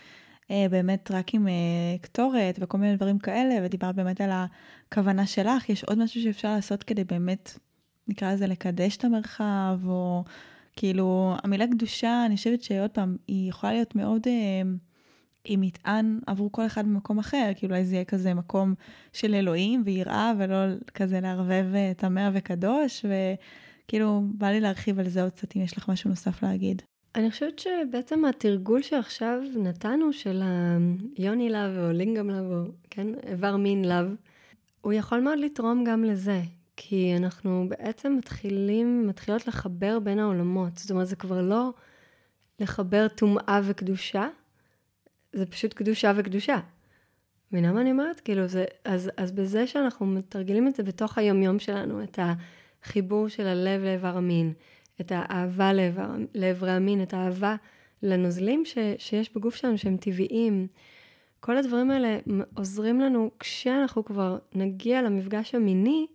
באמת רק עם אה, קטורת וכל מיני דברים כאלה, ודיברת באמת על הכוונה שלך. יש עוד משהו שאפשר לעשות כדי באמת, נקרא לזה, לקדש את המרחב, או כאילו, המילה קדושה, אני חושבת שעוד פעם, היא יכולה להיות מאוד אה, עם מטען עבור כל אחד במקום אחר, כאילו אולי זה יהיה כזה מקום של אלוהים ויראה, ולא כזה לערבב אה, טמא וקדוש, וכאילו, בא לי להרחיב על זה עוד קצת, אם יש לך משהו נוסף להגיד. אני חושבת שבעצם התרגול שעכשיו נתנו, של היוני לאו או לינגאם לאו, או כן, איבר מין לאו, הוא יכול מאוד לתרום גם לזה. כי אנחנו בעצם מתחילים, מתחילות לחבר בין העולמות. זאת אומרת, זה כבר לא לחבר טומאה וקדושה, זה פשוט קדושה וקדושה. מבינה מה אני אומרת? כאילו, זה, אז, אז בזה שאנחנו מתרגלים את זה בתוך היומיום שלנו, את החיבור של הלב לאיבר המין, את האהבה לאיבר, לאיברי המין, את האהבה לנוזלים ש, שיש בגוף שלנו שהם טבעיים, כל הדברים האלה עוזרים לנו כשאנחנו כבר נגיע למפגש המיני,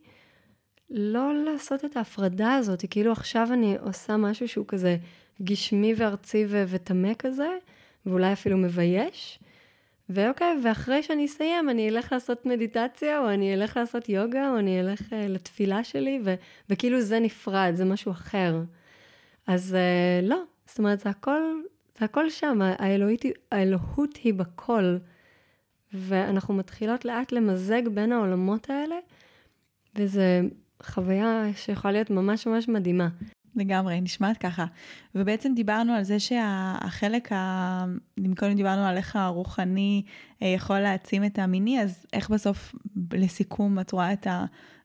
לא לעשות את ההפרדה הזאת, כאילו עכשיו אני עושה משהו שהוא כזה גשמי וארצי וטמא כזה, ואולי אפילו מבייש. ואוקיי, ואחרי שאני אסיים, אני אלך לעשות מדיטציה, או אני אלך לעשות יוגה, או אני אלך uh, לתפילה שלי, ו- וכאילו זה נפרד, זה משהו אחר. אז uh, לא, זאת אומרת, זה הכל, זה הכל שם, האלוהית, האלוהות היא בכל. ואנחנו מתחילות לאט למזג בין העולמות האלה, וזה חוויה שיכולה להיות ממש ממש מדהימה. לגמרי, נשמעת ככה. ובעצם דיברנו על זה שהחלק, ה... קודם דיברנו על איך הרוחני אה, יכול להעצים את המיני, אז איך בסוף, לסיכום, את רואה את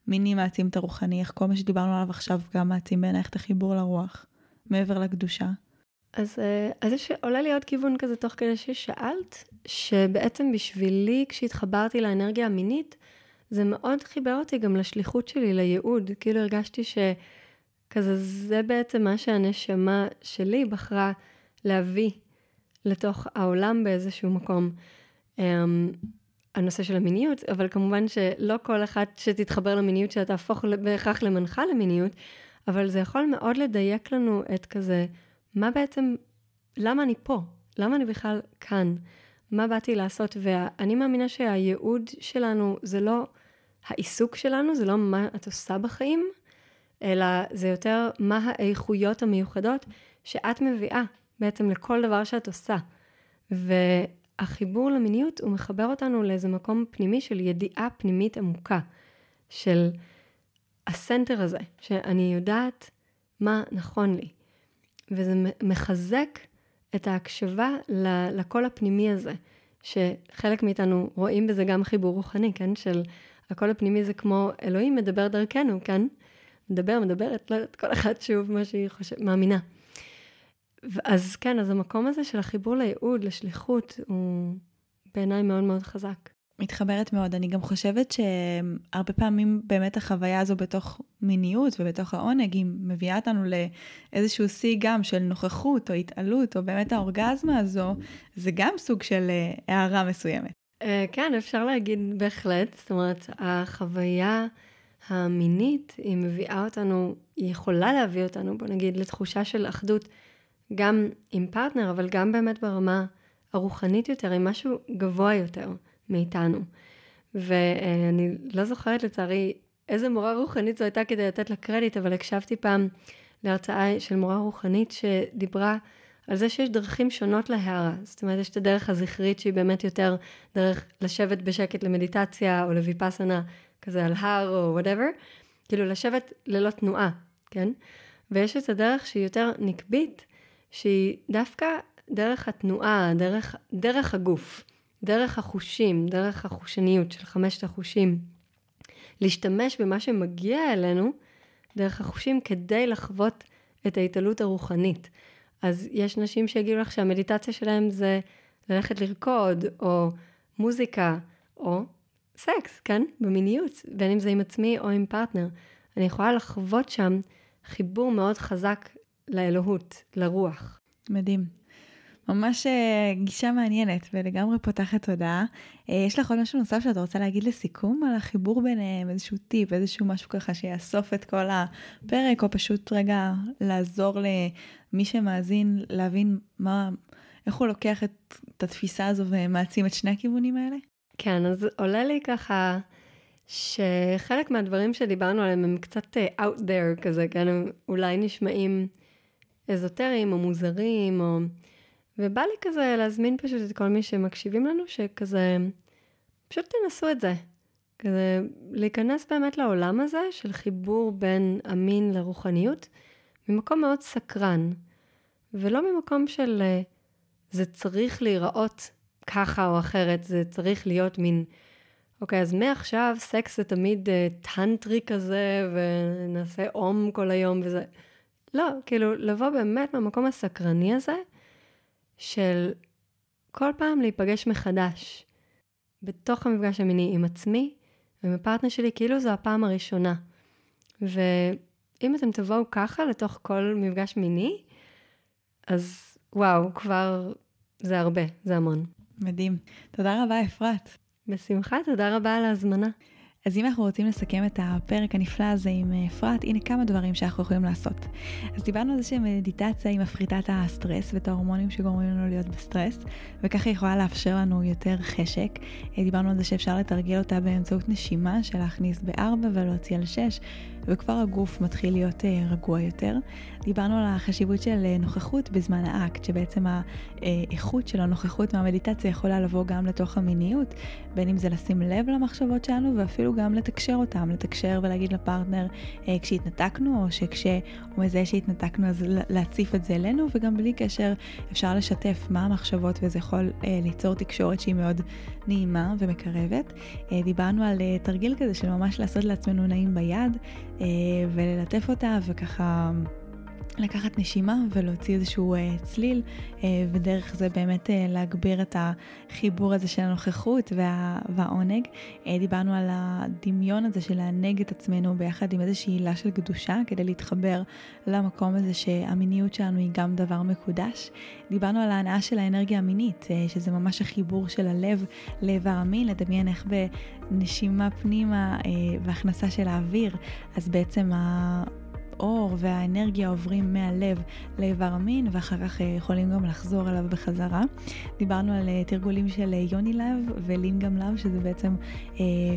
המיני מעצים את הרוחני? איך כל מה שדיברנו עליו עכשיו גם מעצים בעינייך את החיבור לרוח, מעבר לקדושה? אז, אה, אז יש, עולה לי עוד כיוון כזה תוך כדי ששאלת, שבעצם בשבילי, כשהתחברתי לאנרגיה המינית, זה מאוד חיבר אותי גם לשליחות שלי, לייעוד. כאילו הרגשתי שכזה, זה בעצם מה שהנשמה שלי בחרה להביא לתוך העולם באיזשהו מקום. Um, הנושא של המיניות, אבל כמובן שלא כל אחת שתתחבר למיניות שלה תהפוך בהכרח למנחה למיניות, אבל זה יכול מאוד לדייק לנו את כזה, מה בעצם, למה אני פה? למה אני בכלל כאן? מה באתי לעשות? ואני מאמינה שהייעוד שלנו זה לא העיסוק שלנו, זה לא מה את עושה בחיים, אלא זה יותר מה האיכויות המיוחדות שאת מביאה בעצם לכל דבר שאת עושה. והחיבור למיניות, הוא מחבר אותנו לאיזה מקום פנימי של ידיעה פנימית עמוקה, של הסנטר הזה, שאני יודעת מה נכון לי. וזה מחזק את ההקשבה לקול הפנימי הזה, שחלק מאיתנו רואים בזה גם חיבור רוחני, כן? של הקול הפנימי זה כמו אלוהים מדבר דרכנו, כן? מדבר, מדברת, לא יודעת, כל אחד שוב מה שהיא חושבת, מאמינה. אז כן, אז המקום הזה של החיבור לייעוד, לשליחות, הוא בעיניי מאוד מאוד חזק. מתחברת מאוד. אני גם חושבת שהרבה פעמים באמת החוויה הזו בתוך מיניות ובתוך העונג, היא מביאה אותנו לאיזשהו שיא גם של נוכחות או התעלות, או באמת האורגזמה הזו, זה גם סוג של אה, הערה מסוימת. אה, כן, אפשר להגיד בהחלט. זאת אומרת, החוויה המינית, היא מביאה אותנו, היא יכולה להביא אותנו, בוא נגיד, לתחושה של אחדות, גם עם פרטנר, אבל גם באמת ברמה הרוחנית יותר, עם משהו גבוה יותר. מאיתנו. ואני לא זוכרת לצערי איזה מורה רוחנית זו הייתה כדי לתת לה קרדיט, אבל הקשבתי פעם להרצאה של מורה רוחנית שדיברה על זה שיש דרכים שונות להארה. זאת אומרת, יש את הדרך הזכרית שהיא באמת יותר דרך לשבת בשקט למדיטציה או לויפאסנה, כזה על הר או whatever, כאילו לשבת ללא תנועה, כן? ויש את הדרך שהיא יותר נקבית, שהיא דווקא דרך התנועה, דרך, דרך הגוף. דרך החושים, דרך החושניות של חמשת החושים, להשתמש במה שמגיע אלינו דרך החושים כדי לחוות את ההתעלות הרוחנית. אז יש נשים שיגידו לך שהמדיטציה שלהם זה ללכת לרקוד, או מוזיקה, או סקס, כן? במיניות, בין אם זה עם עצמי או עם פרטנר. אני יכולה לחוות שם חיבור מאוד חזק לאלוהות, לרוח. מדהים. ממש אה, גישה מעניינת ולגמרי פותחת תודעה. אה, יש לך עוד משהו נוסף שאת רוצה להגיד לסיכום על החיבור ביניהם, איזשהו טיפ, איזשהו משהו ככה שיאסוף את כל הפרק, או פשוט רגע לעזור למי שמאזין להבין מה, איך הוא לוקח את, את התפיסה הזו ומעצים את שני הכיוונים האלה? כן, אז עולה לי ככה שחלק מהדברים שדיברנו עליהם הם קצת אה, out there כזה, כן, הם אולי נשמעים אזוטריים או מוזרים, או... ובא לי כזה להזמין פשוט את כל מי שמקשיבים לנו, שכזה, פשוט תנסו את זה. כזה להיכנס באמת לעולם הזה של חיבור בין המין לרוחניות, ממקום מאוד סקרן, ולא ממקום של אה, זה צריך להיראות ככה או אחרת, זה צריך להיות מין, אוקיי, אז מעכשיו סקס זה תמיד אה, טנטרי כזה, ונעשה אום כל היום וזה. לא, כאילו, לבוא באמת מהמקום הסקרני הזה, של כל פעם להיפגש מחדש בתוך המפגש המיני עם עצמי ועם הפרטנר שלי, כאילו זו הפעם הראשונה. ואם אתם תבואו ככה לתוך כל מפגש מיני, אז וואו, כבר זה הרבה, זה המון. מדהים. תודה רבה, אפרת. בשמחה, תודה רבה על ההזמנה. אז אם אנחנו רוצים לסכם את הפרק הנפלא הזה עם אה, אפרת, הנה כמה דברים שאנחנו יכולים לעשות. אז דיברנו על זה שמדיטציה היא מפחיתה את הסטרס ואת ההורמונים שגורמים לנו להיות בסטרס, וככה היא יכולה לאפשר לנו יותר חשק. אה, דיברנו על זה שאפשר לתרגל אותה באמצעות נשימה, של להכניס בארבע ולהוציא על שש. וכבר הגוף מתחיל להיות אה, רגוע יותר. דיברנו על החשיבות של אה, נוכחות בזמן האקט, שבעצם האיכות של הנוכחות מהמדיטציה יכולה לבוא גם לתוך המיניות, בין אם זה לשים לב למחשבות שלנו ואפילו גם לתקשר אותם, לתקשר ולהגיד לפרטנר אה, כשהתנתקנו, או שכשהוא מזהה שהתנתקנו אז להציף את זה אלינו, וגם בלי קשר אפשר לשתף מה המחשבות וזה יכול ליצור תקשורת שהיא מאוד נעימה ומקרבת. דיברנו על תרגיל כזה של ממש לעשות לעצמנו נעים ביד. אה, וללטף אותה וככה לקחת נשימה ולהוציא איזשהו uh, צליל, uh, ודרך זה באמת uh, להגביר את החיבור הזה של הנוכחות וה, והעונג. Uh, דיברנו על הדמיון הזה של לענג את עצמנו ביחד עם איזושהי הילה של קדושה, כדי להתחבר למקום הזה שהמיניות שלנו היא גם דבר מקודש. דיברנו על ההנאה של האנרגיה המינית, uh, שזה ממש החיבור של הלב לאיבר המין, לדמיין איך בנשימה פנימה uh, והכנסה של האוויר, אז בעצם ה... האור והאנרגיה עוברים מהלב לאיבר המין, ואחר כך אה, יכולים גם לחזור אליו בחזרה. דיברנו על אה, תרגולים של אה, יוני לב ולינגאם לב, שזה בעצם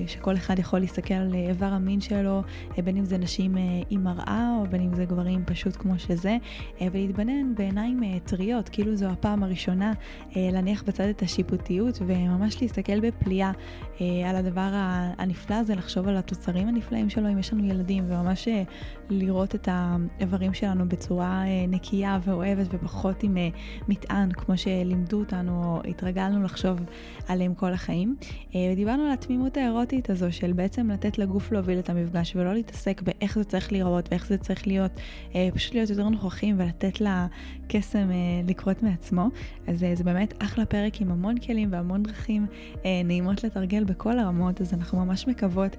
שכל אחד יכול להסתכל על איבר המין שלו, בין אם זה נשים עם מראה, או בין אם זה גברים פשוט כמו שזה, ולהתבונן בעיניים טריות, כאילו זו הפעם הראשונה, להניח בצד את השיפוטיות, וממש להסתכל בפליאה על הדבר הנפלא הזה, לחשוב על התוצרים הנפלאים שלו, אם יש לנו ילדים, וממש לראות את האיברים שלנו בצורה נקייה ואוהבת ופחות עם מטען, כמו שלימדו אותנו או התרגלנו לחשוב עליהם כל החיים. ודיברנו על התמימות האירוטית הזו של בעצם לתת לגוף להוביל את המפגש ולא להתעסק באיך זה צריך להיראות ואיך זה צריך להיות, פשוט להיות יותר נוכחים ולתת לקסם לקרות מעצמו. אז זה באמת אחלה פרק עם המון כלים והמון דרכים נעימות לתרגל בכל הרמות, אז אנחנו ממש מקוות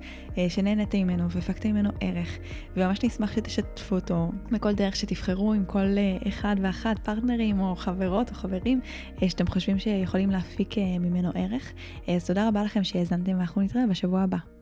שנהנתם ממנו והפקתם ממנו ערך, וממש נשמח שתשתפו אותו בכל דרך שתבחרו עם כל אחד ואחת, פרטנרים או חברות או חברים שאתם חושבים שיכולים להפיק ממנו ערך. אז תודה רבה לכם שהאזנתם ואנחנו נתראה בשבוע הבא.